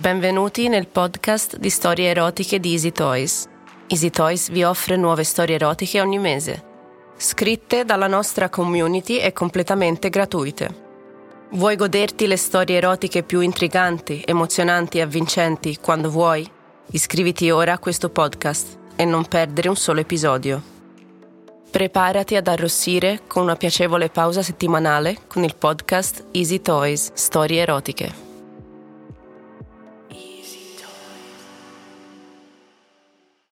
Benvenuti nel podcast di storie erotiche di Easy Toys. Easy Toys vi offre nuove storie erotiche ogni mese, scritte dalla nostra community e completamente gratuite. Vuoi goderti le storie erotiche più intriganti, emozionanti e avvincenti quando vuoi? Iscriviti ora a questo podcast e non perdere un solo episodio. Preparati ad arrossire con una piacevole pausa settimanale con il podcast Easy Toys Storie erotiche.